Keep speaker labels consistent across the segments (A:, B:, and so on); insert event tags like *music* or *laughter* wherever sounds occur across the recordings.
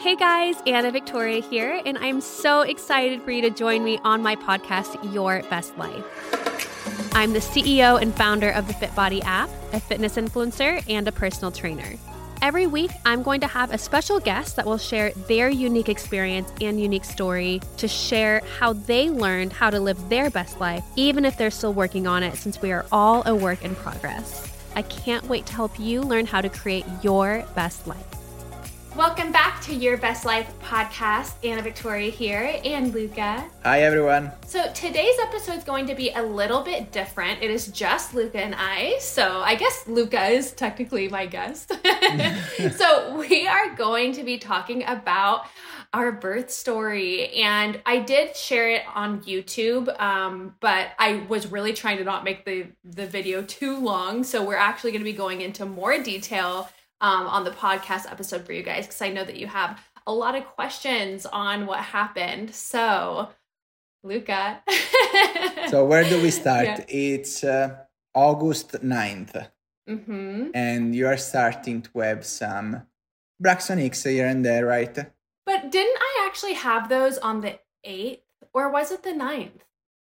A: Hey guys, Anna Victoria here, and I'm so excited for you to join me on my podcast, Your Best Life. I'm the CEO and founder of the FitBody app, a fitness influencer, and a personal trainer. Every week, I'm going to have a special guest that will share their unique experience and unique story to share how they learned how to live their best life, even if they're still working on it, since we are all a work in progress. I can't wait to help you learn how to create your best life. Welcome back to Your Best Life podcast. Anna Victoria here and Luca.
B: Hi, everyone.
A: So, today's episode is going to be a little bit different. It is just Luca and I. So, I guess Luca is technically my guest. *laughs* so, we are going to be talking about our birth story. And I did share it on YouTube, um, but I was really trying to not make the, the video too long. So, we're actually going to be going into more detail um, on the podcast episode for you guys because I know that you have a lot of questions on what happened. So, Luca. *laughs*
B: so, where do we start? Yeah. It's uh, August 9th. Mm-hmm. And you are starting to have some Braxton Hicks here and there, right?
A: But didn't I actually have those on the 8th or was it the 9th?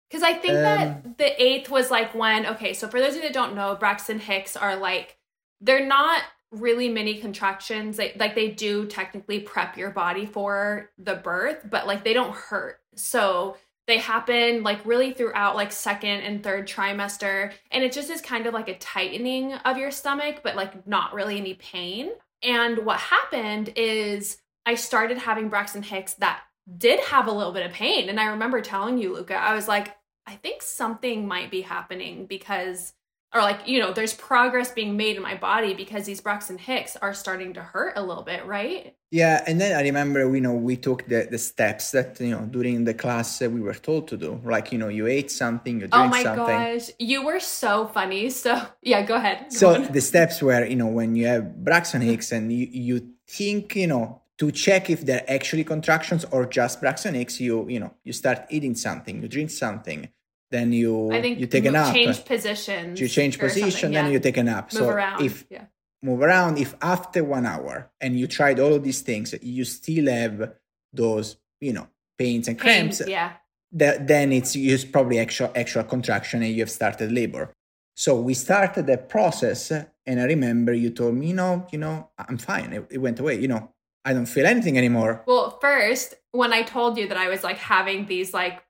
A: Because I think um, that the 8th was like when, okay, so for those of you that don't know, Braxton Hicks are like, they're not really mini contractions they like they do technically prep your body for the birth but like they don't hurt. So they happen like really throughout like second and third trimester and it just is kind of like a tightening of your stomach but like not really any pain. And what happened is i started having braxton hicks that did have a little bit of pain and i remember telling you luca i was like i think something might be happening because or like you know there's progress being made in my body because these braxton hicks are starting to hurt a little bit right
B: yeah and then i remember you know we took the, the steps that you know during the class we were told to do like you know you ate something you
A: something.
B: oh my
A: something. gosh you were so funny so *laughs* yeah go ahead go
B: so on. *laughs* the steps were you know when you have braxton hicks and you, you think you know to check if they're actually contractions or just braxton hicks you you know you start eating something you drink something then you
A: I think
B: you take a nap.
A: Change positions.
B: You change position, yeah. then you take a nap.
A: Move
B: so
A: around.
B: if yeah. move around, if after one hour and you tried all of these things, you still have those, you know, pains and cramps.
A: Pains, yeah.
B: That, then it's used probably actual actual contraction and you have started labor. So we started the process, and I remember you told me, you know, you know, I'm fine. It, it went away. You know, I don't feel anything anymore.
A: Well, first, when I told you that I was like having these like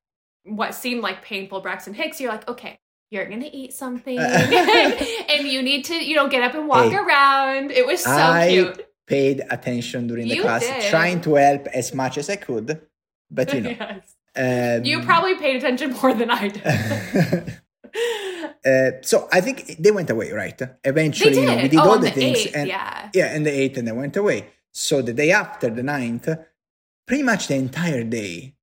A: what seemed like painful Braxton Hicks, you're like, okay, you're gonna eat something, *laughs* and you need to, you know, get up and walk hey, around. It was so
B: I
A: cute.
B: Paid attention during the
A: you
B: class,
A: did.
B: trying to help as much as I could, but you *laughs* know, yes.
A: um, you probably paid attention more than I did. *laughs*
B: Uh, so I think they went away, right? Eventually, you know, we did
A: oh,
B: all
A: the,
B: the things,
A: eighth,
B: and
A: yeah,
B: yeah, and the eighth, and they went away. So the day after the ninth, pretty much the entire day,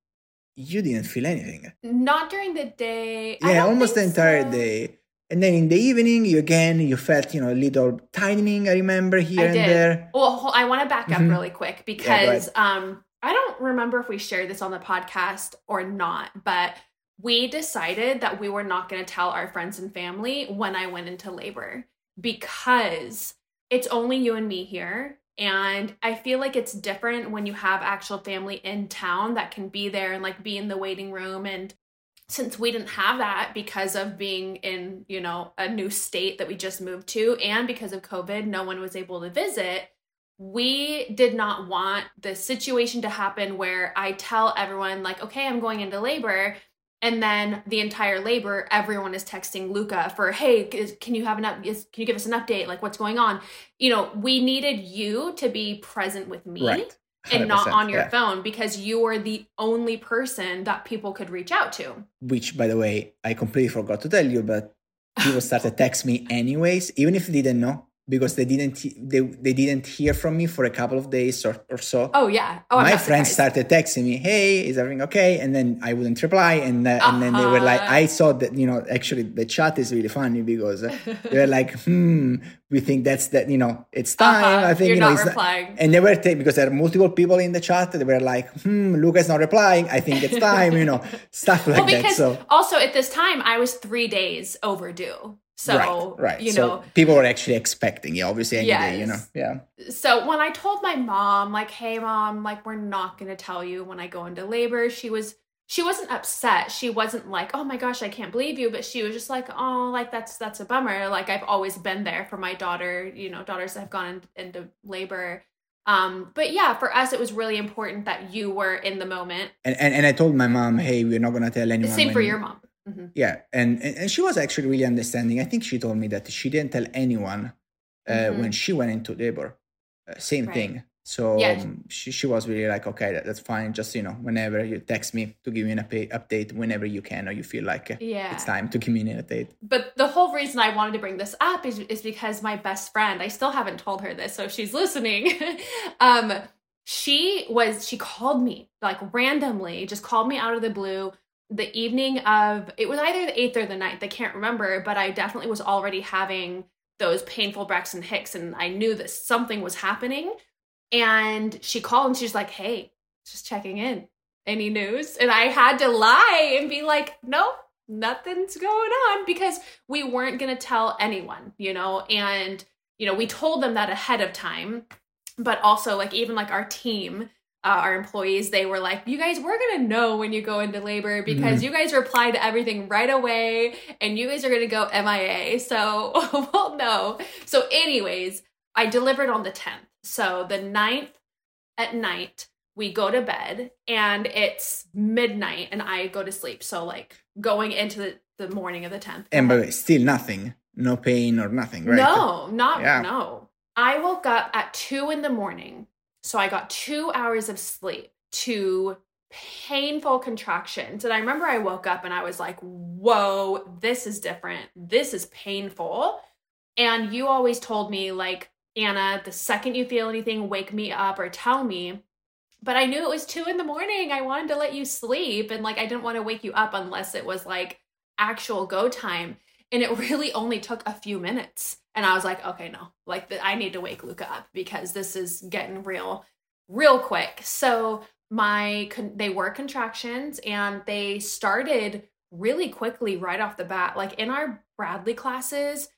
B: you didn't feel anything.
A: Not during the day.
B: Yeah, almost the entire
A: so.
B: day. And then in the evening, you again you felt you know a little tightening. I remember here
A: I
B: and
A: did.
B: there.
A: Well, I want to back up mm-hmm. really quick because yeah, um I don't remember if we shared this on the podcast or not, but we decided that we were not going to tell our friends and family when I went into labor because it's only you and me here and I feel like it's different when you have actual family in town that can be there and like be in the waiting room. And since we didn't have that because of being in, you know, a new state that we just moved to and because of COVID, no one was able to visit. We did not want the situation to happen where I tell everyone, like, okay, I'm going into labor and then the entire labor everyone is texting luca for hey can you have an up can you give us an update like what's going on you know we needed you to be present with me
B: right.
A: and not on your yeah. phone because you were the only person that people could reach out to
B: which by the way i completely forgot to tell you but people started *laughs* text me anyways even if they didn't know because they didn't they, they didn't hear from me for a couple of days or, or so.
A: Oh yeah. Oh,
B: my friends started texting me, "Hey, is everything okay?" And then I wouldn't reply, and uh, uh-huh. and then they were like, "I saw that you know actually the chat is really funny because uh, they were like, *laughs* hmm, we think that's that you know it's time.
A: Uh-huh.
B: I think
A: You're
B: you know
A: not replying.
B: and they were t- because there are multiple people in the chat. They were like, hmm, Luca's not replying. I think it's time. you know, *laughs* stuff like
A: well, because
B: that. So
A: also at this time I was three days overdue. So, right, right. you so know,
B: people were actually expecting you, obviously, any yes. day, you know, yeah.
A: So when I told my mom, like, hey, mom, like, we're not going to tell you when I go into labor, she was, she wasn't upset. She wasn't like, oh my gosh, I can't believe you. But she was just like, oh, like, that's, that's a bummer. Like, I've always been there for my daughter, you know, daughters that have gone in, into labor. Um, but yeah, for us, it was really important that you were in the moment.
B: And, and, and I told my mom, hey, we're not going to tell anyone.
A: Same for your mom
B: Mm-hmm. Yeah, and, and she was actually really understanding. I think she told me that she didn't tell anyone uh, mm-hmm. when she went into labor. Uh, same right. thing. So yeah. um, she she was really like, okay, that, that's fine. Just you know, whenever you text me to give me an update, whenever you can, or you feel like yeah. it's time to give me an update.
A: But the whole reason I wanted to bring this up is is because my best friend, I still haven't told her this, so if she's listening. *laughs* um, she was she called me like randomly, just called me out of the blue the evening of it was either the 8th or the 9th i can't remember but i definitely was already having those painful braxton hicks and i knew that something was happening. And she called and she's like hey just checking in. Any news? And i had to lie and be like no nothing's going on because we weren't going to tell anyone you know? And you know we told them that ahead of time but also like even like our team uh, our employees, they were like, "You guys, we're gonna know when you go into labor because mm-hmm. you guys reply to everything right away, and you guys are gonna go MIA, so *laughs* we'll know." So, anyways, I delivered on the tenth. So the 9th at night, we go to bed, and it's midnight, and I go to sleep. So, like going into the, the morning of the tenth,
B: and but still nothing, no pain or nothing, right?
A: No, not yeah. no. I woke up at two in the morning so I got two hours of sleep two painful contractions. And I remember I woke up and I was like, whoa, this is different. This is painful. And you always told me, like, Anna, the second you feel anything, wake me up or tell me. But I knew it was two in the morning. I wanted to let you sleep. And like, I didn't want to wake you up unless it was like actual go time. And it *laughs* really only took a few minutes. And I was like, okay, no, like I need to wake Luca up because this is getting real, real quick. So my they were contractions and they started really quickly right off the bat. Like in our Bradley classes,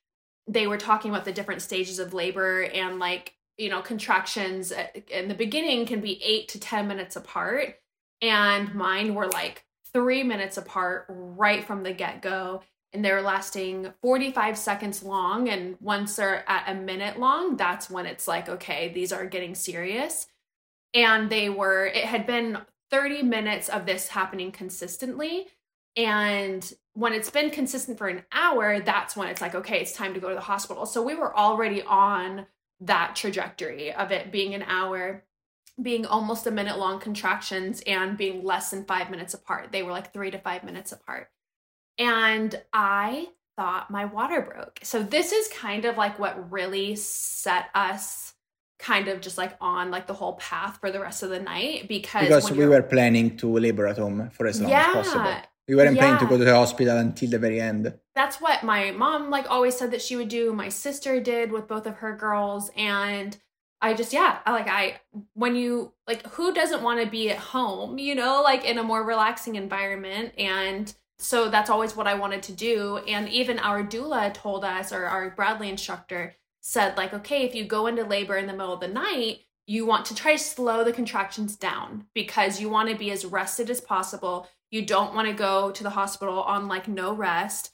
A: they were talking about the different stages of labor and like you know contractions uh, in the beginning can be eight to ten minutes apart and mine were like three minutes apart right from the get-go and they're lasting 45 seconds long. And once they're at a minute long, that's when it's like, okay, these are getting serious. And they were, it had been 30 minutes of this happening consistently. And when it's been consistent for an hour, that's when it's like, okay, it's time to go to the hospital. So we were already on that trajectory of it being an hour, being almost a minute long contractions, and being less than five minutes apart. They were like three to five minutes apart and I thought my water broke. So this is kind of like what really set us kind of just like on like the whole path for the rest of the night because
B: because we were planning to labor at home for as long yeah, as possible. We weren't yeah. planning to go to the hospital until the very end.
A: That's what my mom like always said that she would do. My sister did with both of her girls and I just yeah, I like I when you like who doesn't want to be at home, you know, like in a more relaxing environment and so that's always what I wanted to do. And even our doula told us, or our Bradley instructor said, like, okay, if you go into labor in the middle of the night, you want to try to slow the contractions down because you want to be as rested as possible. You don't want to go to the hospital on like no rest.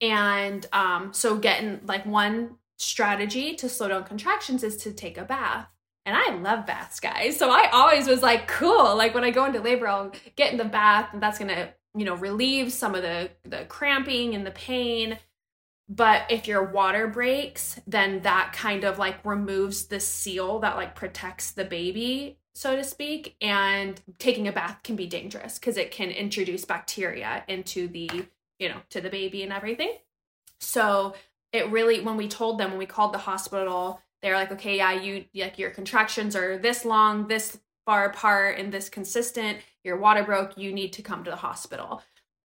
A: And um, so, getting like one strategy to slow down contractions is to take a bath. And I love baths, guys. So I always was like, cool. Like when I go into labor, I'll get in the bath, and that's going to you know, relieve some of the the cramping and the pain. But if your water breaks, then that kind of like removes the seal that like protects the baby, so to speak. And taking a bath can be dangerous because it can introduce bacteria into the, you know, to the baby and everything. So it really, when we told them, when we called the hospital, they're like, okay, yeah, you like your contractions are this long, this far apart and this consistent, your water broke, you need to come to the hospital.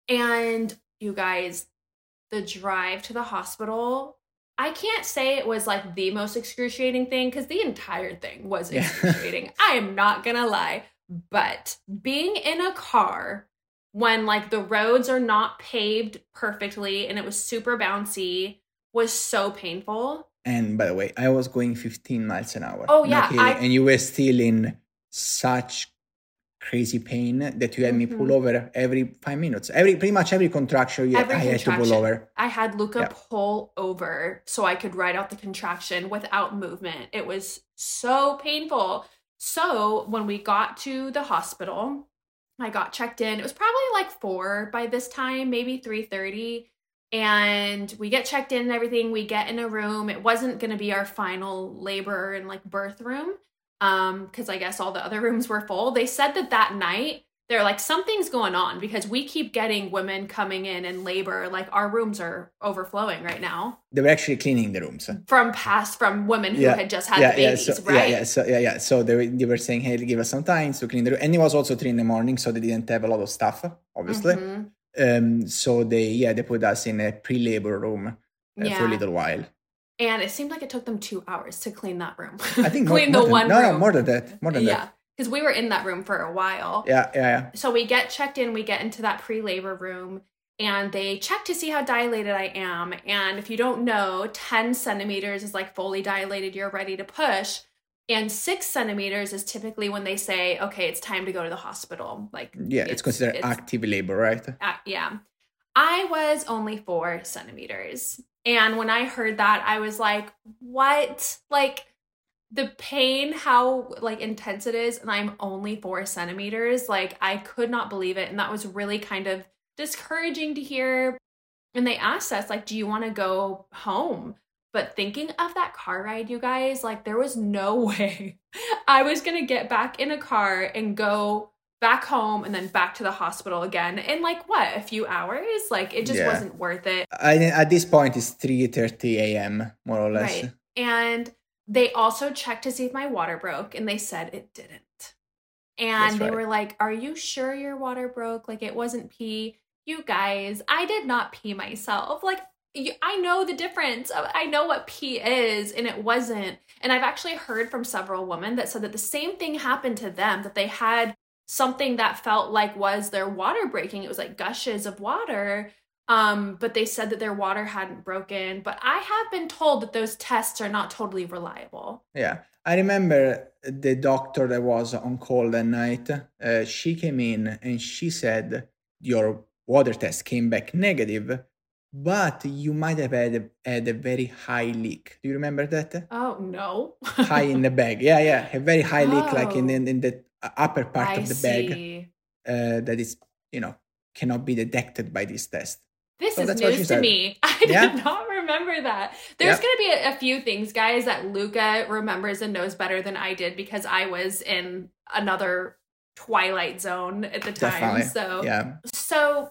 A: And you guys, the drive to the hospital, I can't say it was like the most excruciating thing because the entire thing was excruciating. I am not gonna lie. But being in a car when like the roads are not paved perfectly and it was super bouncy was so painful.
B: And by the way, I was going 15 miles an hour.
A: Oh, yeah, I-
B: and you were still in such crazy pain that you had me pull
A: Mhm.
B: over every five minutes. Every pretty much every contraction you
A: Every
B: I had to pull over.
A: I had Luca
B: Yeah.
A: pull over so I could ride out the contraction without movement. It was so painful. So when we got to the hospital, I got checked in. It was probably like four by this time, maybe three thirty. And we get checked in and everything. We get in a room. It wasn't gonna be our final labor and like birth room. Um, because I guess all the other *laughs* rooms were full. They said that that night they're like something's going on because we keep getting women coming in and labor like our rooms are overflowing right now
B: They were actually cleaning the rooms.
A: from past from women who
B: Yeah.
A: had just had
B: yeah,
A: babies
B: yeah, so,
A: right
B: yeah, yeah, so yeah, yeah. So they were, they were saying, "Hey, give us some time to clean the room," and it was also three in the morning, so they didn't have a lot of stuff, obviously.
A: Mhm.
B: Um, so they, yeah, they put us in a pre-labor room uh, for a little while.
A: And it seemed like it took them two hours to clean that room
B: I think *laughs*
A: clean
B: more
A: the one
B: no,
A: room
B: no, more than that, more than that.
A: yeah because we were in that room for a while.
B: Yeah, yeah, yeah.
A: so we get checked in, we get into that pre labor room, and they check to see how dilated I am. And if you don't know, 10 centimeters is like fully dilated, you're ready to push. And six centimeters is typically when they say, okay, it's time to go to the hospital. Like,
B: Yeah, it's, considered
A: it's-
B: active labor, right?
A: uh, yeah. I was only four centimeters. And when I heard that, I was like, what? Like, the pain, how like intense it is, and I'm only four centimeters. Like, I could not believe it. And that was really kind of discouraging to hear. And they asked us, like, do you want to go home? But thinking of that car ride, you guys, like, there was no *laughs* way I was going to get back in a car and go back home and then back to the hospital again in like what a few hours like it just
B: Yeah.
A: wasn't worth it
B: I, at this point, it's three thirty a.m. more or less.
A: right and they also checked to see if my water broke and they said it didn't and
B: That's
A: they
B: right.
A: were like are you sure your water broke like it wasn't pee you guys i did not pee myself like i know the difference i know what pee is and it wasn't and i've actually heard from several women that said that the same thing happened to them that they had something that felt like was their water breaking it was like gushes of water um but they said that their water hadn't broken but i have been told that those tests are not totally reliable
B: Yeah, I remember the doctor that was on call that night. Uh, she came in and she said your water test came back negative, but you might have had a, had a very high leak. Do you remember that?
A: oh no
B: high in the bag. Yeah, yeah, a very high leak, like in *laughs*
A: Oh.
B: in, in the upper part
A: I
B: of the bag uh, that is you know cannot be detected by this test.
A: This
B: So
A: is
B: that's what she
A: news to me. *laughs* I
B: Yeah.
A: did not remember that. There's
B: Yeah.
A: going to be a, a few things, guys, that Luca remembers and knows better than I did because I was in another twilight zone at the time.
B: Definitely.
A: So
B: Yeah,
A: so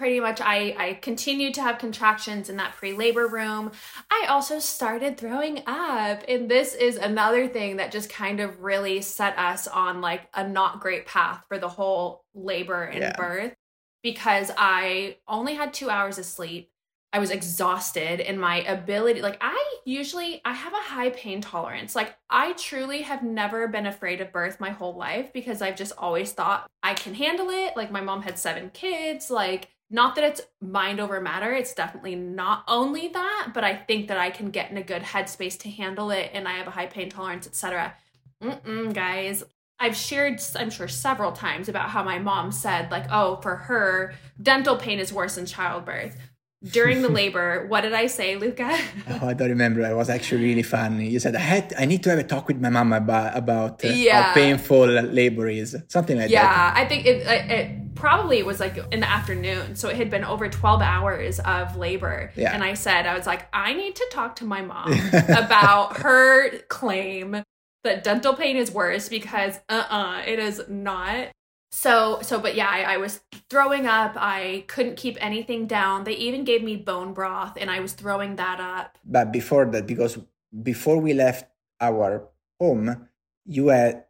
A: pretty much I I continued to have contractions in that pre-labor room. I also started throwing up and this is another thing that just kind of really set us on like a not great path for the whole labor and
B: Yeah.
A: birth because I only had 2 hours of sleep. I was exhausted and my ability like I usually I have a high pain tolerance. Like I truly have never been afraid of birth my whole life because I've just always thought I can handle it. Like my mom had 7 kids, like not that it's mind over matter, it's definitely not only that, but I think that I can get in a good headspace to handle it and I have a high pain tolerance, etc. Guys. I've shared, I'm sure, several times about how my mom said, like, oh, for her, dental pain is worse than childbirth. During the *laughs* labor, what did I say, Luca?
B: oh, I don't remember. It was actually really funny. You said I had I need to have a talk with my mom about about uh,
A: Yeah.
B: how painful labor is, something like that.
A: yeah, I think it, it, it probably was like in the afternoon. So it had been over 12 hours of labor.
B: Yeah.
A: And I said, I was like, I need to talk to my mom *laughs* about her claim that dental pain is worse because uh-uh, it is not. So, so, but yeah, I, I was throwing up. I couldn't keep anything down. They even gave me bone broth and I was throwing that up.
B: But before that, because before we left our home, you had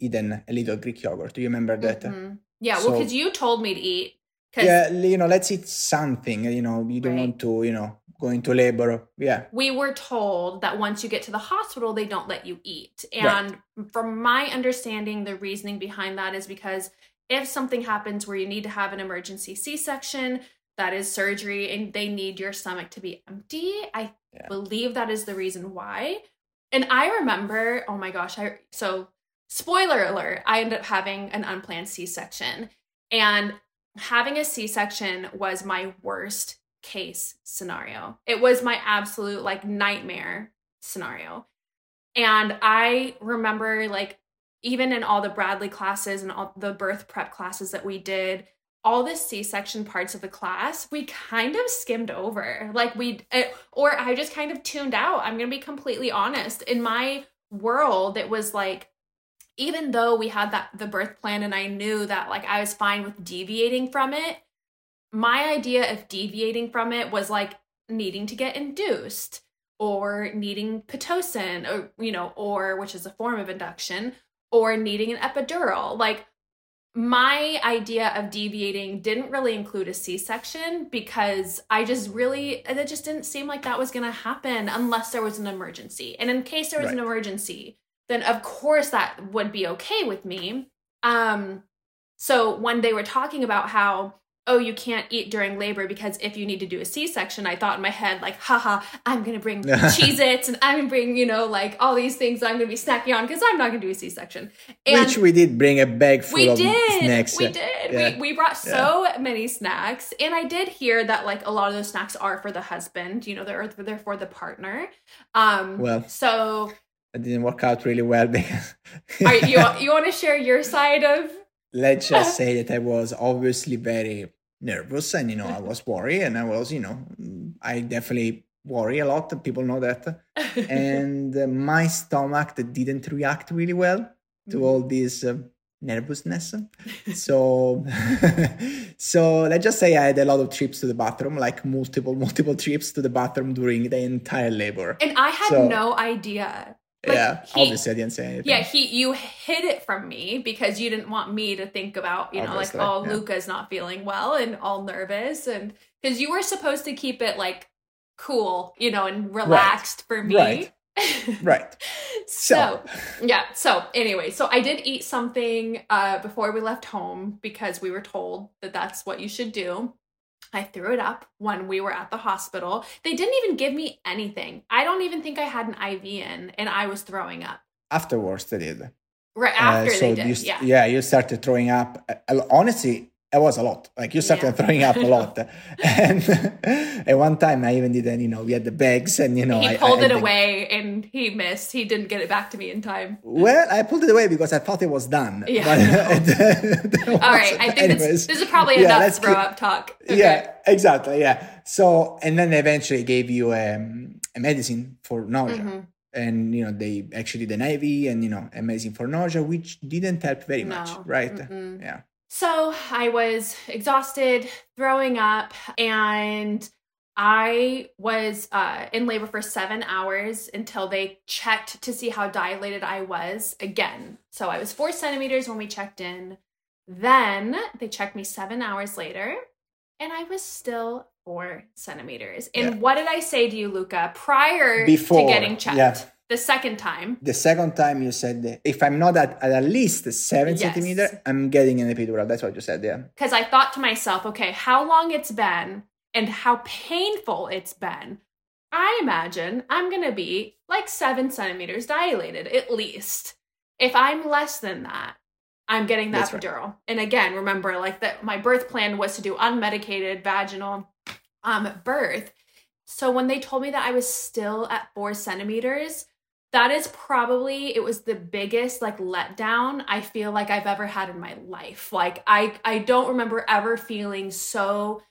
B: eaten a little Greek yogurt. Do you remember that?
A: Mhm. Yeah, well, because you told me to eat.
B: Yeah, you know, let's eat something. You know, you don't
A: Right.
B: want to, you know, go into labor. Yeah,
A: we were told that once you get to the hospital, they don't let you eat.
B: Right.
A: And from my understanding, the reasoning behind that is because if something happens where you need to have an emergency C section, that is surgery and they need your stomach to be empty. I yeah. believe that is the reason why. And I remember, oh my gosh, I so spoiler alert, I ended up having an unplanned C-section. And having a C-section was my worst case scenario. It was my absolute like nightmare scenario. And I remember like even in all the Bradley classes and all the birth prep classes that we did, all the C-section parts of the class, we kind of skimmed over. Like we it, or I just kind of tuned out. I'm going to be completely honest. In my world, it was like even though we had that the birth plan and I knew that like I was fine with deviating from it, my idea of deviating from it was like needing to get induced or needing pitocin or you know or which is a form of induction or needing an epidural. Like my idea of deviating didn't really include a C-section because I just really it just didn't seem like that was going to happen unless there was an emergency. And in case there was right. an emergency, then of course that would be okay with me. Um so when they were talking about how oh, you can't eat during labor because if you need to do a C-section, I thought in my head, like, haha, I'm gonna bring *laughs* Cheez Its and I'm gonna bring, you know, like all these things I'm gonna be snacking on because I'm not gonna do a C-section.
B: And Which we did bring a bag full we of
A: did.
B: snacks.
A: We did. Yeah. We, we brought so yeah. many snacks. And I did hear that like a lot of those snacks are for the husband, you know, they're they're for the partner. Um well so
B: it didn't work out really well *laughs* because
A: you you want to share your side of?
B: Let's just *laughs* say that I was obviously very nervous and you know i was worried and i was you know i definitely worry a lot people know that. *laughs* And uh, my stomach that didn't react really well to all mm-hmm. this uh, nervousness. So so let's just say i had a lot of trips to the bathroom like multiple multiple trips to the bathroom during the entire labor.
A: And i had so, no idea
B: like, yeah, he, obviously I didn't say anything.
A: Yeah, he you hid it from me because you didn't want me to think about, you know, obviously, like, oh, yeah. Luca's not feeling well and all nervous and because you were supposed to keep it like cool, you know, and relaxed right. for me.
B: Right. right. *laughs*
A: So, yeah. So anyway, so I did eat something uh before we left home because we were told that that's what you should do. I threw it up when we were at the hospital. They didn't even give me anything. I don't even think I had an IV in, and I was throwing up.
B: Afterwards, they did.
A: Right after uh, so they did.
B: You,
A: yeah.
B: Yeah, you started throwing up. Uh, honestly, it was a lot. Like you started yeah. throwing up a lot, *laughs* and *laughs* at one time I even didn't. You know, we had the bags, and you know,
A: he
B: I,
A: pulled
B: I,
A: it away, and he missed. He didn't get it back to me in time.
B: Well, I pulled it away because I thought it was done.
A: Yeah. But, *laughs* All right, I think this, this, is probably yeah, enough throw up talk.
B: Okay. Yeah, exactly. Yeah. So, and then they eventually gave you um, a medicine for nausea. Mm-hmm and you know they actually did an IV and you know amazing for nausea, which didn't help very no. much, right? Mm-hmm. Yeah.
A: So I was exhausted, throwing up, and I was uh, in labor for seven hours until they checked to see how dilated I was again. So I was four centimeters when we checked in. Then they checked me seven hours later, and I was still four centimeters. And yeah. what did I say to you, Luca, prior Before, to getting checked? Yeah the second time.
B: The second time you said if I'm not at, at, at least seven yes. centimeter, I'm getting an epidural. That's what you said, yeah.
A: Because I thought to myself, okay, how long it's been and how painful it's been. I imagine I'm gonna be like seven centimeters dilated at least. If I'm less than that, I'm getting the That's epidural. Right. And again, remember, like that my birth plan was to do unmedicated vaginal um birth. So when they told me that I was still at four centimeters, that is probably it was the biggest like letdown I feel like I've ever had in my life. Like I I don't remember ever feeling so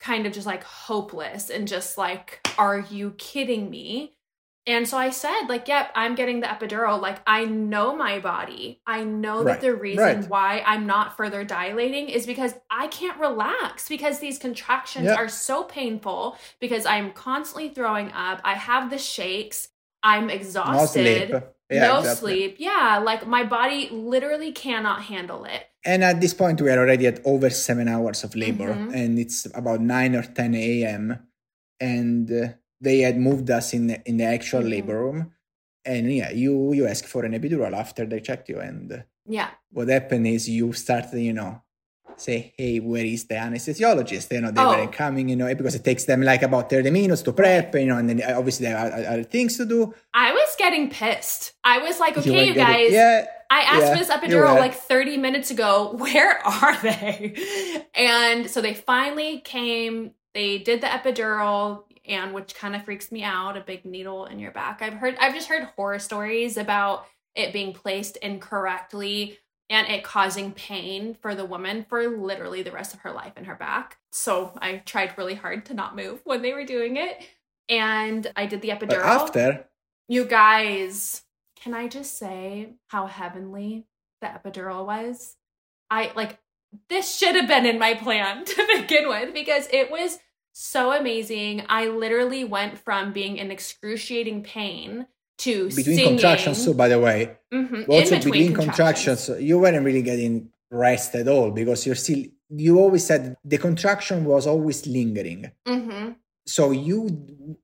A: kind of just like hopeless and just like are you kidding me? And so I said like yep, I'm getting the epidural. Like I know my body. I know right. that the reason right. why I'm not further dilating is because I can't relax because these contractions yep. are so painful because I'm constantly throwing up. I have the shakes I'm exhausted. No sleep. Yeah, no exactly. sleep. Yeah, like my body literally cannot handle it.
B: And at this point, we are already at over seven hours of labor, mm-hmm. and it's about 9 or 10 a.m. And uh, they had moved us in the, in the actual mm-hmm. labor room. And yeah, you you ask for an epidural after they checked you, and
A: yeah,
B: what happened is you started, you know, say, hey, where is the anesthesiologist? You know, they
A: Oh.
B: weren't coming, you know, because it takes them like about 30 minutes to prep, you know, and then uh, obviously there are other things to do.
A: I was getting pissed. I was like,
B: You
A: okay, you
B: getting-
A: guys,
B: Yeah.
A: I asked
B: Yeah,
A: for this epidural like 30 minutes ago. *laughs* Where are they? And so they finally came. They did the epidural, and which kind of freaks me out, a big needle in your back. I've heard I've just heard horror stories about it being placed incorrectly and it causing pain for the woman for literally the rest of her life in her back. So I tried really hard to not move when they were doing it. And I did the
B: But
A: epidural.
B: after,
A: You guys, can I just say how heavenly the epidural was? I like this should have been in my plan *laughs* to begin with because it was so amazing. I literally went from being in excruciating pain to
B: between
A: singing.
B: contractions, so by the way,
A: Mhm,
B: also between,
A: contractions.
B: contractions, you weren't really getting rest at all because you're still, you always said the contraction was always lingering.
A: Mhm.
B: So you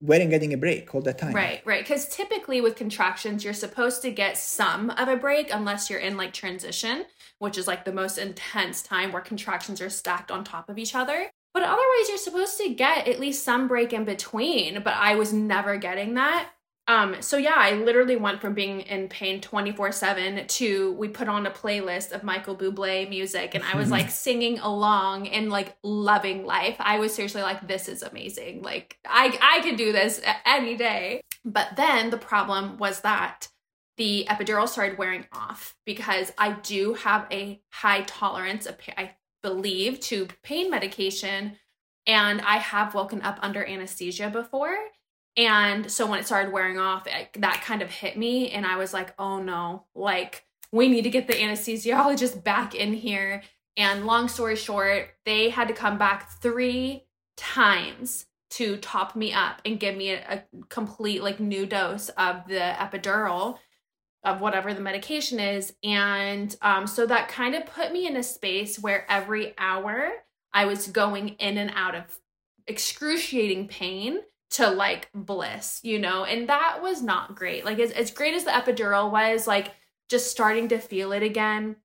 B: weren't getting a break all the time.
A: Right, right. Because typically with contractions, you're supposed to get some of a break unless you're in like transition, which is like the most intense time where contractions are stacked on top of each other. But otherwise, you're supposed to get at least some break in between. But I was never getting that. Um, so yeah, I literally went from being in pain 24 7 to we put on a playlist of Michael Bublé music and I was like *laughs* singing along and like loving life. I was seriously like, this is amazing. Like I I could do this any day. But then the problem was that the epidural started wearing off because I do have a high tolerance of I believe to pain medication and I have woken up under anesthesia before. And so when it started wearing off, it, that kind of hit me. And I was like, oh no, like we need to get the anesthesiologist *laughs* back in here. And long story short, they had to come back three times to top me up and give me a, a complete like new dose of the epidural of whatever the medication is. And um, so that kind of put me in a space where every hour I was going in and out of excruciating pain to like bliss, you know, and that was not great. Like, as, as great as the epidural was, like, just starting to feel it again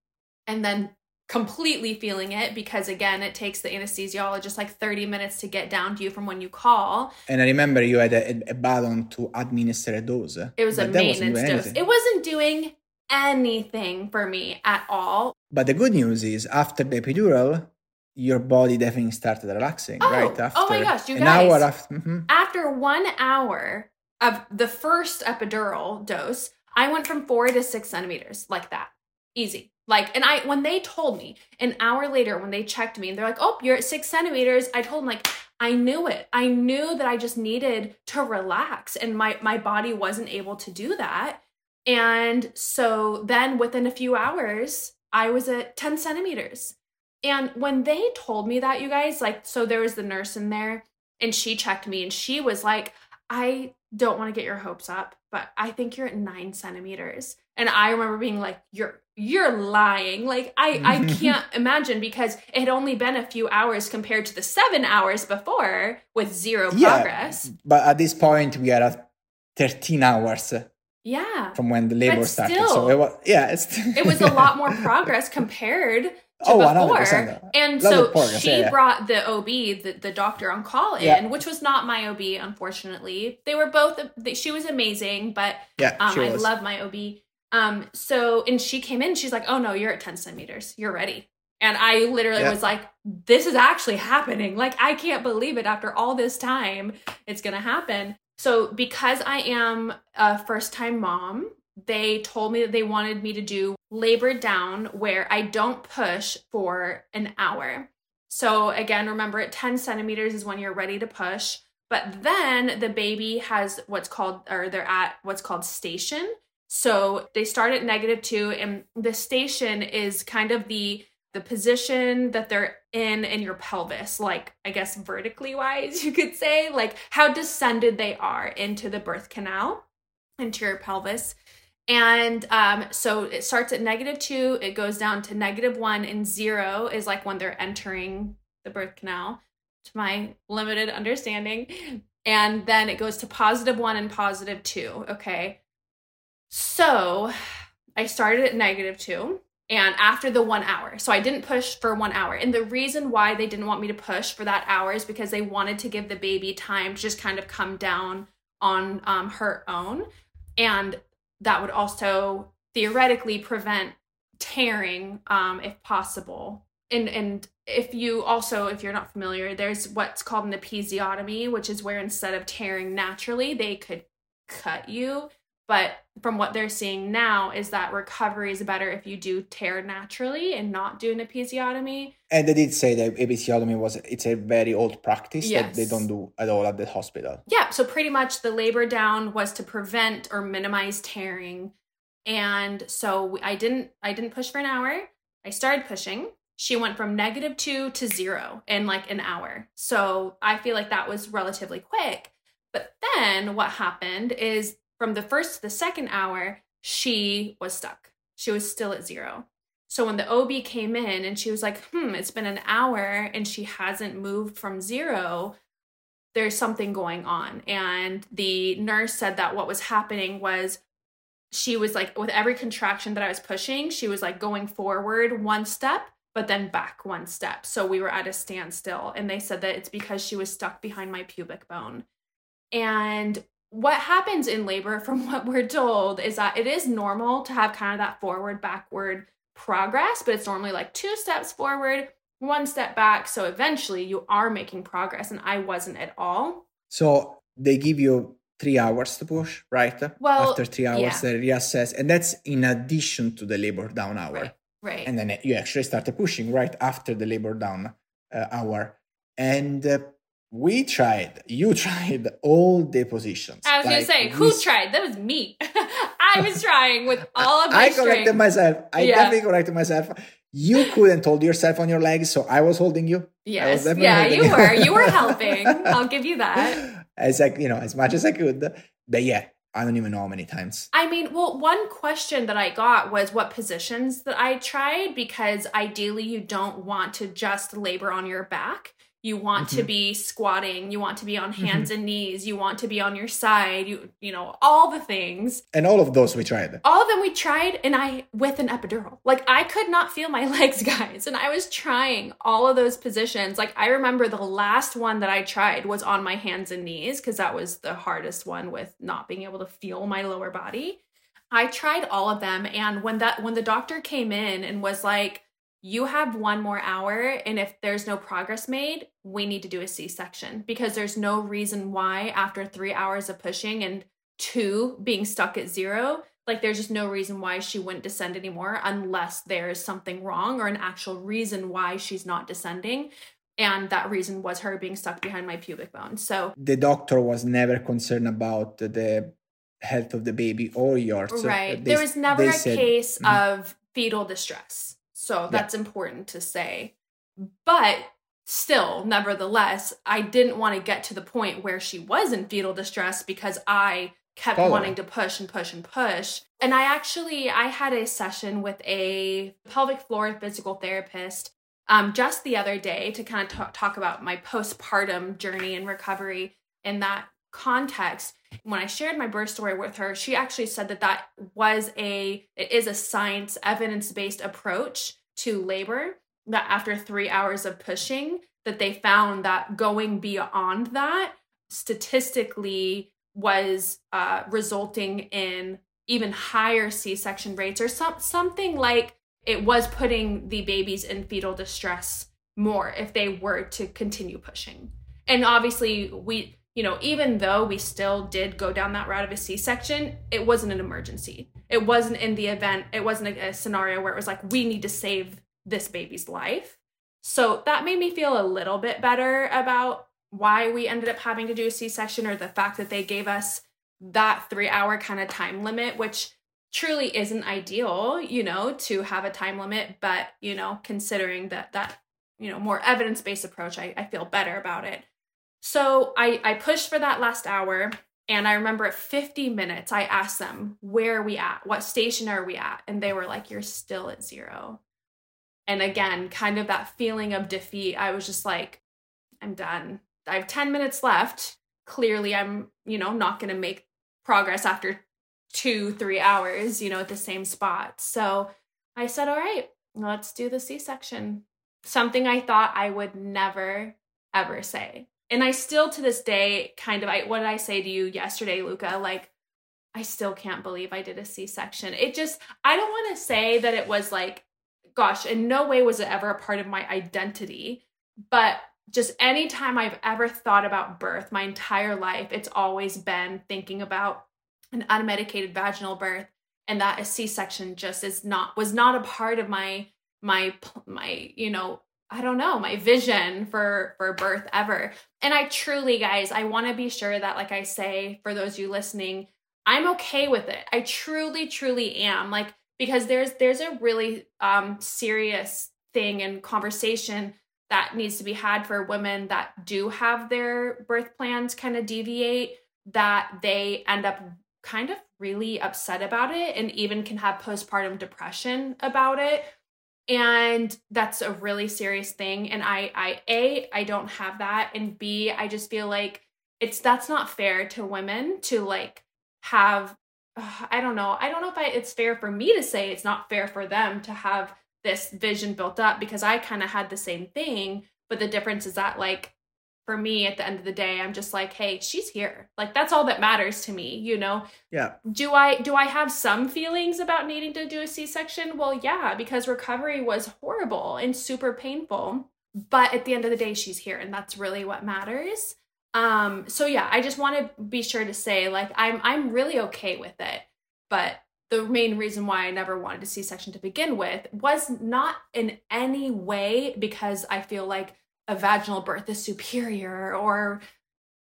A: and then completely feeling it because, again, it takes the anesthesiologist like 30 minutes to get down to you from when you call.
B: And I remember you had a, a button to administer a dose.
A: It was a
B: but
A: maintenance dose. It wasn't doing anything for me at all.
B: But the good news is, after the epidural, your body definitely started relaxing.
A: Oh,
B: right after
A: oh my gosh, you
B: an
A: guys.
B: hour after. mhm.
A: After one hour of the first epidural dose, I went from four to six centimeters like that. Easy. Like, and I, when they told me an hour later, when they checked me and they're like, oh, you're at six centimeters, I told them, like, I knew it. I knew that I just needed to relax and my, my body wasn't able to do that. And so then within a few hours, I was at 10 centimeters. And when they told me that, you guys, like, so there was the nurse in there and she checked me and she was like, I don't want to get your hopes up, but I think you're at nine centimeters. And I remember being like, You're you're lying. Like I I *laughs* can't imagine because it had only been a few hours compared to the seven hours before with zero progress.
B: But at this point, we are at 13 hours
A: Yeah.
B: from when the labor
A: But
B: started.
A: still,
B: so it was, yeah, it's, *laughs*
A: it was a lot more progress compared
B: Oh,
A: before.
B: 100%.
A: And so she
B: yeah, yeah.
A: brought the OB, the, the doctor on call in,
B: Yeah.
A: which was not my OB, unfortunately. They were both, she was amazing, but
B: yeah,
A: um, I love my OB. Um, so, and she came in, she's like, oh no, you're at 10 centimeters. You're ready. And I literally was like, this is actually happening. Like, I can't believe it after all this time, it's going to happen. So, because I am a first time mom, they told me that they wanted me to do labor down where I don't push for an hour. So, again, remember at 10 centimeters is when you're ready to push. But then the baby has what's called, or they're at what's called station. So they start at negative two, and the station is kind of the the position that they're in in your pelvis, like I guess vertically wise, *laughs* you could say, like how descended they are into the birth canal, into your pelvis. And um, so it starts at negative two, it goes down to negative one, and zero is like when they're entering the birth canal, to my limited understanding. And then it goes to positive one and positive two. Okay. So I started at negative two. And after the one hour, so I didn't push for one hour. And the reason why they didn't want me to push for that hour is because they wanted to give the baby time to just kind of come down on um, her own. And that would also theoretically prevent tearing um, if possible. And, and if you also, if you're not familiar, there's what's called an episiotomy, which is where instead of tearing naturally, they could cut you. But from what they're seeing now is that recovery is better if you do tear naturally and not do an episiotomy.
B: And they did say that episiotomy was it's a very old practice yes. that they don't do at all at the hospital.
A: Yeah, so pretty much the labor down was to prevent or minimize tearing. And so I didn't I didn't push for an hour. I started pushing she went from negative two to zero in like an hour. So I feel like that was relatively quick. But then what happened is from the first to the second hour, she was stuck. She was still at zero. So when the OB came in and she was like, hmm, it's been an hour and she hasn't moved from zero, there's something going on. And the nurse said that what was happening was she was like, with every contraction that I was pushing, she was like going forward one step but then back one step. So we were at a standstill. And they said that it's because she was stuck behind my pubic bone. And what happens in labor, from *laughs* what we're told, is that it is normal to have kind of that forward, backward progress, but it's normally like two steps forward, one step back. So eventually you are making progress. And I wasn't at all.
B: So they give you three hours to push, right?
A: Well,
B: after three hours, yeah. they reassess. And that's in addition to the labor down hour.
A: Right. Right.
B: And then you actually started pushing right after the labor down uh, hour. And uh, we tried, you *laughs* tried all the positions.
A: I was like, to say, who tried? That was me. *laughs* I was trying with *laughs* all of my
B: I corrected strength. myself. I yeah. definitely corrected myself. You couldn't hold yourself on your legs, so I was holding you.
A: Yes. Yeah, you were. You were helping. I'll give you that.
B: As like, you know, as much as I could. But yeah, I don't even know how many times.
A: I mean, well, one question that I got was what positions that I tried because ideally you don't want to just labor on your back. You want mm-hmm. to be squatting, you want to be on mm-hmm. hands mm-hmm. and knees, you want to be on your side, you you know, all the things.
B: And all of those we tried.
A: All of them we tried and I with an epidural. Like I could not feel my *laughs* legs, guys, and I was trying all of those positions. Like I remember the last one that I tried was on my hands and knees because that was the hardest one with not being able to feel my lower body. I tried all of them and when that when the doctor came in and was like you have one more hour and if there's no progress made we need to do a c-section because there's no reason why after three hours of pushing and two being stuck at zero like there's just no reason why she wouldn't descend anymore unless there's something wrong or an actual reason why she's not descending and that reason was her being stuck behind my pubic bone. So
B: the doctor was never concerned about the health of the baby or yours
A: right. they, there was never a said, case mm-hmm. of fetal distress so that's yeah. important to say. But still, nevertheless, I didn't want to get to the point where she was in fetal distress because I kept Follow. wanting to push and push and push. And I actually I had a session with a pelvic floor physical therapist um, just the other day to kind of talk, talk about my postpartum journey and recovery in that context when i shared my birth story with her she actually said that that was a it is a science evidence-based approach to labor that after three hours of pushing that they found that going beyond that statistically was uh, resulting in even higher c-section rates or some, something like it was putting the babies in fetal distress more if they were to continue pushing. And obviously we you know, even though we still did go down that route of a C section, it wasn't an emergency. It wasn't in the event, it wasn't a, a, scenario where it was like, we need to save this baby's life. So that made me feel a little bit better about why we ended up having to do a C section or the fact that they gave us that three hour kind of time limit, which truly isn't ideal, you know, to have a time limit. But, you know, considering that, that, you know, more evidence based approach, I, I feel better about it. So I, I pushed for that last hour. And I remember at 50 minutes, I asked them, where are we at? What station are we at? And they were like, you're still at zero. And again, kind of that feeling of defeat. I was just like, I'm done. I have 10 minutes left. Clearly, I'm, you know, not going to make progress after two, three hours, you know, at the same spot. So I said, all right, let's do the C section. Something I thought I would never, ever say. And I still to this day kind of, I, what did I say to you yesterday, Luca? Like, I still can't believe I did a C section. It just, I don't want to say that it was like, gosh, in no way was it ever a part of my identity. But just anytime I've ever thought about birth, my entire life, it's always been thinking about an unmedicated vaginal birth and that a C-section just is not was not a part of my my my you know I don't know, my vision for for birth ever. And I truly guys, I want to be sure that like I say for those you listening, I'm okay with it. I truly truly am. Like because there's there's a really um serious thing and conversation that needs to be had for women that do have their birth plans kind of deviate that they end up kind of really upset about it and even can have postpartum depression about it and that's a really serious thing. And i i a i don't have that. And b i just feel like it's that's not fair to women to like have uh, i don't know. I don't know if I, it's fair for me to say it's not fair for them to have this vision built up because i kind of had the same thing. But the difference is that like for me at the end of the day i'm just like hey she's here. Like that's all that matters to me you know?
B: Yeah.
A: Do i do i have some feelings about needing to do a c-section? Well yeah because recovery was horrible and super painful but at the end of the day she's here and that's really what matters. Um so yeah i just want to be sure to say like i'm i'm really okay with it but the main reason why I never wanted a C section to begin with was not in any way because I feel like a vaginal birth is superior or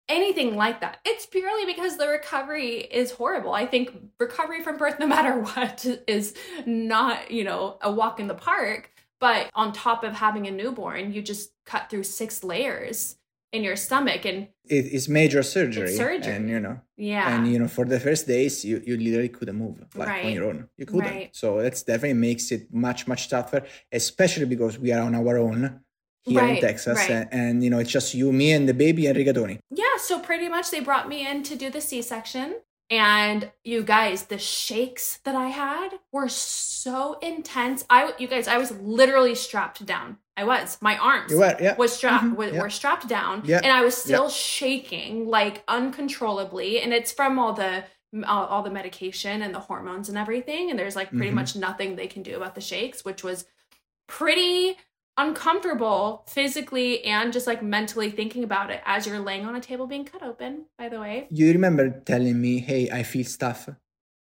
A: anything like that. It's purely because the recovery is horrible. I think recovery from birth, no matter *laughs* what, is not, you know, a walk in the park. But on top of having a newborn, you just cut through six layers in your stomach and
B: it is major surgery,
A: it's surgery
B: and you know
A: yeah
B: and you know for the first days you, you literally couldn't move like right. on your own you couldn't right. so that's definitely makes it much much tougher especially because we are on our own here right, in Texas, right. and, and, you know it's just you, me, and the baby and rigatoni.
A: Yeah, so pretty much they brought me in to do the C-section, and you guys, the shakes that I had were so intense. I, you guys, I was literally strapped down. I was. My arms
B: were, yeah.
A: was strapped mm-hmm, were, yeah. were, strapped down,
B: yeah.
A: and I was still shaking like uncontrollably. And it's from all the all, all, the medication and the hormones and everything. And there's like pretty mm-hmm. much nothing they can do about the shakes, which was pretty uncomfortable physically and just like mentally thinking about it as you're laying on a table being cut open, by the way.
B: You remember telling me, hey, I feel stuff?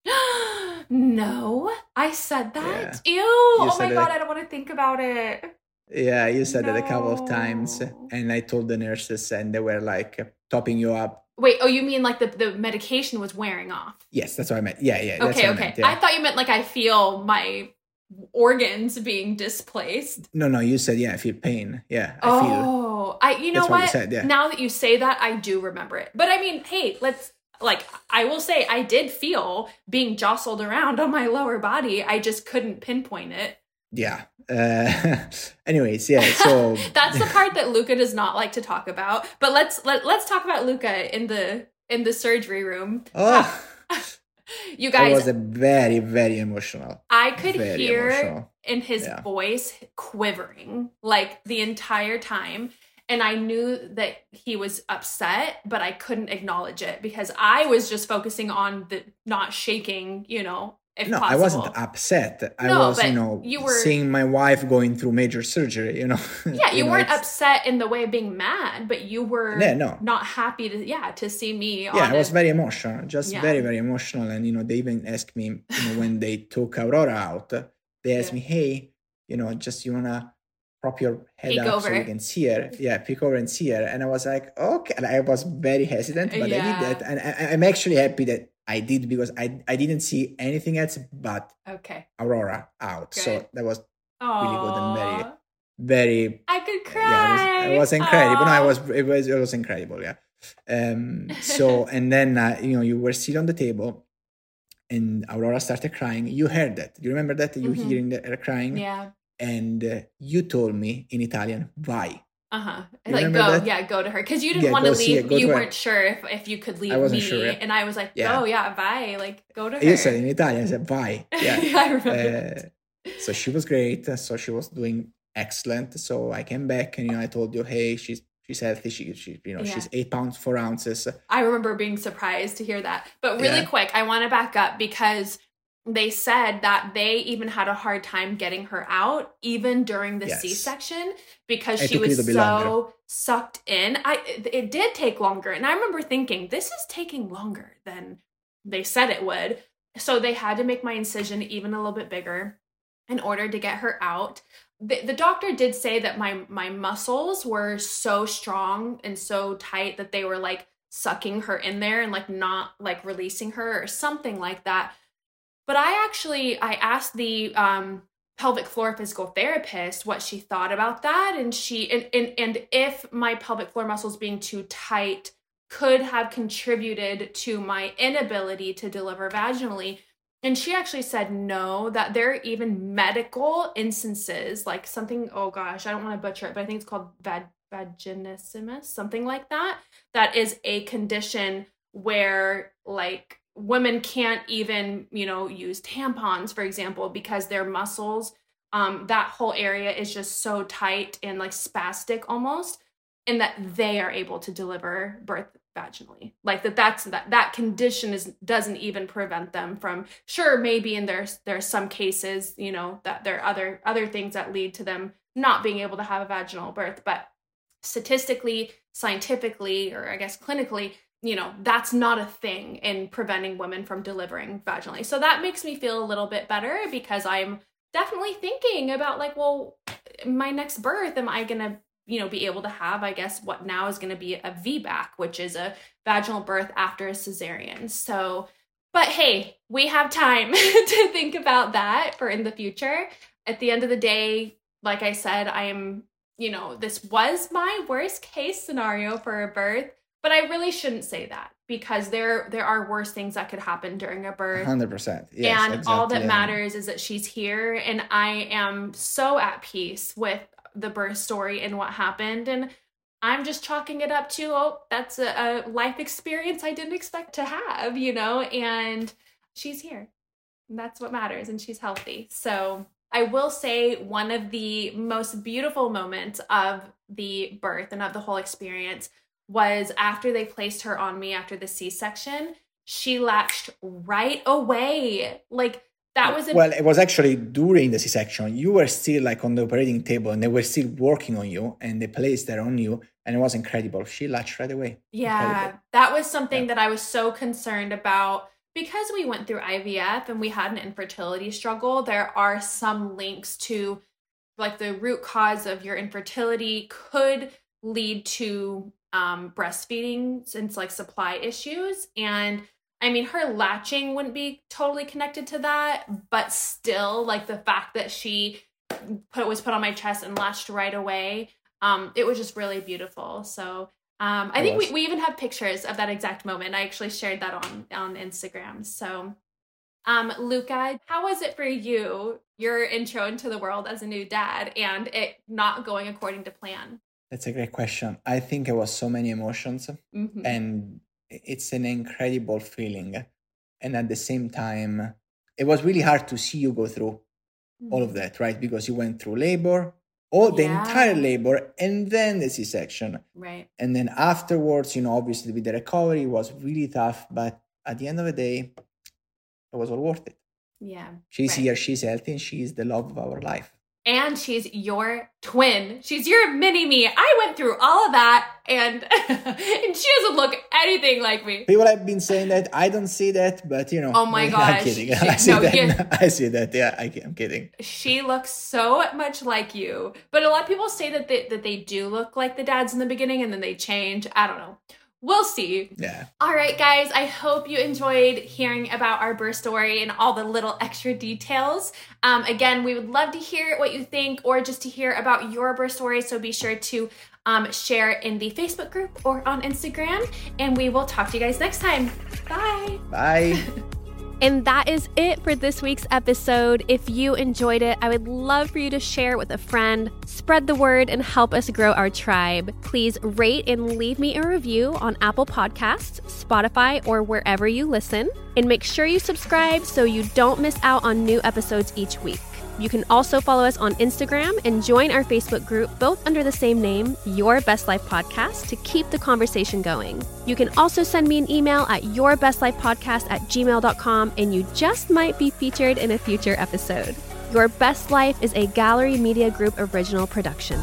B: *gasps*
A: no, I said that. Yeah. Ew. oh my God, I don't want to think about it.
B: Yeah, you said no. it a couple of times. And I told the nurses, and they were like topping you up.
A: Wait, oh, you mean like the, the medication was wearing off?
B: Yes, that's what I meant. Yeah, yeah.
A: Okay,
B: okay.
A: I, meant, yeah. I thought you meant like I feel my organs being displaced.
B: No, no, you said yeah, I feel pain. Yeah,
A: I oh. I you know what? what you said, yeah. Now that you say that, I do remember it. But I mean, hey, let's like I will say I did feel being jostled around on my lower body. I just couldn't pinpoint it.
B: Yeah. Uh, *laughs* anyways, yeah. *laughs* So
A: that's the part that Luca does not like to talk about. But let's let let's talk about Luca in the in the surgery room.
B: Oh. *laughs* *laughs*
A: you guys
B: it was a very very emotional
A: i could hear emotional. in his yeah. voice quivering like the entire time and i knew that he was upset but i couldn't acknowledge it because i was just focusing on the not shaking you know no, possible.
B: I wasn't upset. I no, was, you know, you were, seeing my wife going through major surgery, you know. *laughs*
A: Yeah, you,
B: you
A: weren't upset in the way of being mad, but you were
B: yeah, no.
A: not happy to yeah, to see me
B: Yeah, I was very emotional, just yeah. very, very emotional. And you know, they even asked me, you know, when they took Aurora out, they asked yeah. me, Hey, you know, just you wanna prop your head peek up over. so you can see her. Yeah, peek over and see her. And I was like, okay. And I was very hesitant, uh, but yeah. I did that. And I, I'm actually happy that I did because I I didn't see anything else but
A: okay
B: Aurora out. Good. So that was Aww. really good and very very
A: I could cry. Yeah,
B: it was, it was incredible. No, I was it was it was incredible, yeah. Um so *laughs* and then uh, you know you were sitting on the table and Aurora started crying. You heard that. Do you remember that? You mm-hmm. hearing her crying?
A: Yeah.
B: And uh, you told me in Italian, vai.
A: Uh-huh. Like go, that? yeah, go to her. Because you didn't yeah, want to leave. you weren't sure if, if you could leave I wasn't me. Sure, yeah. And I was like, yeah. oh yeah, vai. Like go to her.
B: You said in Italian, I said vai. *laughs* Yeah.
A: yeah I remember. Uh,
B: so she was great. So she was doing excellent. So I came back and you know I told you, hey, she's she's healthy. She, she you know, yeah. she's eight pounds four ounces.
A: I remember being surprised to hear that. But really quick, I want to back up because they said that they even had a hard time getting her out even during the yes. c-section because it she was so longer. sucked in i it did take longer and i remember thinking this is taking longer than they said it would so they had to make my incision even a little bit bigger in order to get her out the, the doctor did say that my my muscles were so strong and so tight that they were like sucking her in there and like not like releasing her or something like that but I actually I asked the um, pelvic floor physical therapist what she thought about that, and she and, and and if my pelvic floor muscles being too tight could have contributed to my inability to deliver vaginally. And she actually said no, that there are even medical instances, like something, oh gosh, I don't want to butcher it, but I think it's called vag- vaginismus, something like that, that is a condition where like women can't even you know use tampons for example because their muscles um that whole area is just so tight and like spastic almost and that they are able to deliver birth vaginally. Like that that's that that condition is doesn't even prevent them from sure maybe in there's there's some cases you know that there are other other things that lead to them not being able to have a vaginal birth but statistically scientifically or i guess clinically you know, that's not a thing in preventing women from delivering vaginally. So that makes me feel a little bit better because I'm definitely thinking about like, well, my next birth, am I going to, you know, be able to have, I guess, what now is going to be a VBAC, which is a vaginal birth after a cesarean. So, but hey, we have time *laughs* to think about that for in the future. At the end of the day, like I said, I am, you know, this was my worst case scenario for a birth but I really shouldn't say that because there there are worse things that could happen during a birth.
B: 100%.
A: Yes, and exactly, all that matters is that she's here and I am so at peace with the birth story and what happened and I'm just chalking it up to oh that's a, a life experience I didn't expect to have, you know, and she's here. And that's what matters and she's healthy. So I will say one of the most beautiful moments of the birth and of the whole experience was after they placed her on me after the C-section, she latched right away. Like that uh, was
B: a- well it was actually during the c-section you were still like on the operating table and they were still working on you and they placed her on you and it was incredible she latched right away
A: yeah incredible. that was something yeah. that i was so concerned about because we went through ivf and we had an infertility struggle there are some links to like the root cause of your infertility could lead to um, breastfeeding since like supply issues. And I mean, her latching wouldn't be totally connected to that, but still, like the fact that she put was put on my chest and latched right away, um, it was just really beautiful. So um, I think we, we even have pictures of that exact moment. I actually shared that on on Instagram. So um, Luca, how was it for you, your intro into the world as a new dad and it not going according to plan?
B: That's a great question. I think it was so many emotions mm-hmm. and it's an incredible feeling. And at the same time, it was really hard to see you go through mm-hmm. all of mm-hmm. that, right? Because you went through labor, all the entire labor, and then the C section.
A: Right.
B: And then afterwards, you know, obviously with the recovery was really tough, but at the end of the day, it was all worth it.
A: Yeah.
B: She's right. here, she's healthy, and she's the love of our life
A: and she's your twin. She's your mini me. I went through all of that and *laughs* and she doesn't look anything like me.
B: People have been saying that. I don't see that, but you know.
A: Oh my *laughs* gosh.
B: I'm kidding. She, *laughs* I see no, that. I see that. Yeah, I, am kidding.
A: She looks so much like you. But a lot of people say that they, that they do look like the dads in the beginning and then they change. I don't know. We'll see.
B: Yeah.
A: All right, guys. I hope you enjoyed hearing about our birth story and all the little extra details. Um, again, we would love to hear what you think or just to hear about your birth story. So be sure to um, share in the Facebook group or on Instagram. And we will talk to you guys next time. Bye.
B: Bye. *laughs*
A: And that is it for this week's episode. If you enjoyed it, I would love for you to share it with a friend, spread the word, and help us grow our tribe. Please rate and leave me a review on Apple Podcasts, Spotify, or wherever you listen. And make sure you subscribe so you don't miss out on new episodes each week. You can also follow us on Instagram and join our Facebook group, both under the same name, Your Best Life Podcast, to keep the conversation going. You can also send me an email at yourbestlifepodcast at gmail.com, and you just might be featured in a future episode. Your Best Life is a Gallery Media Group original production.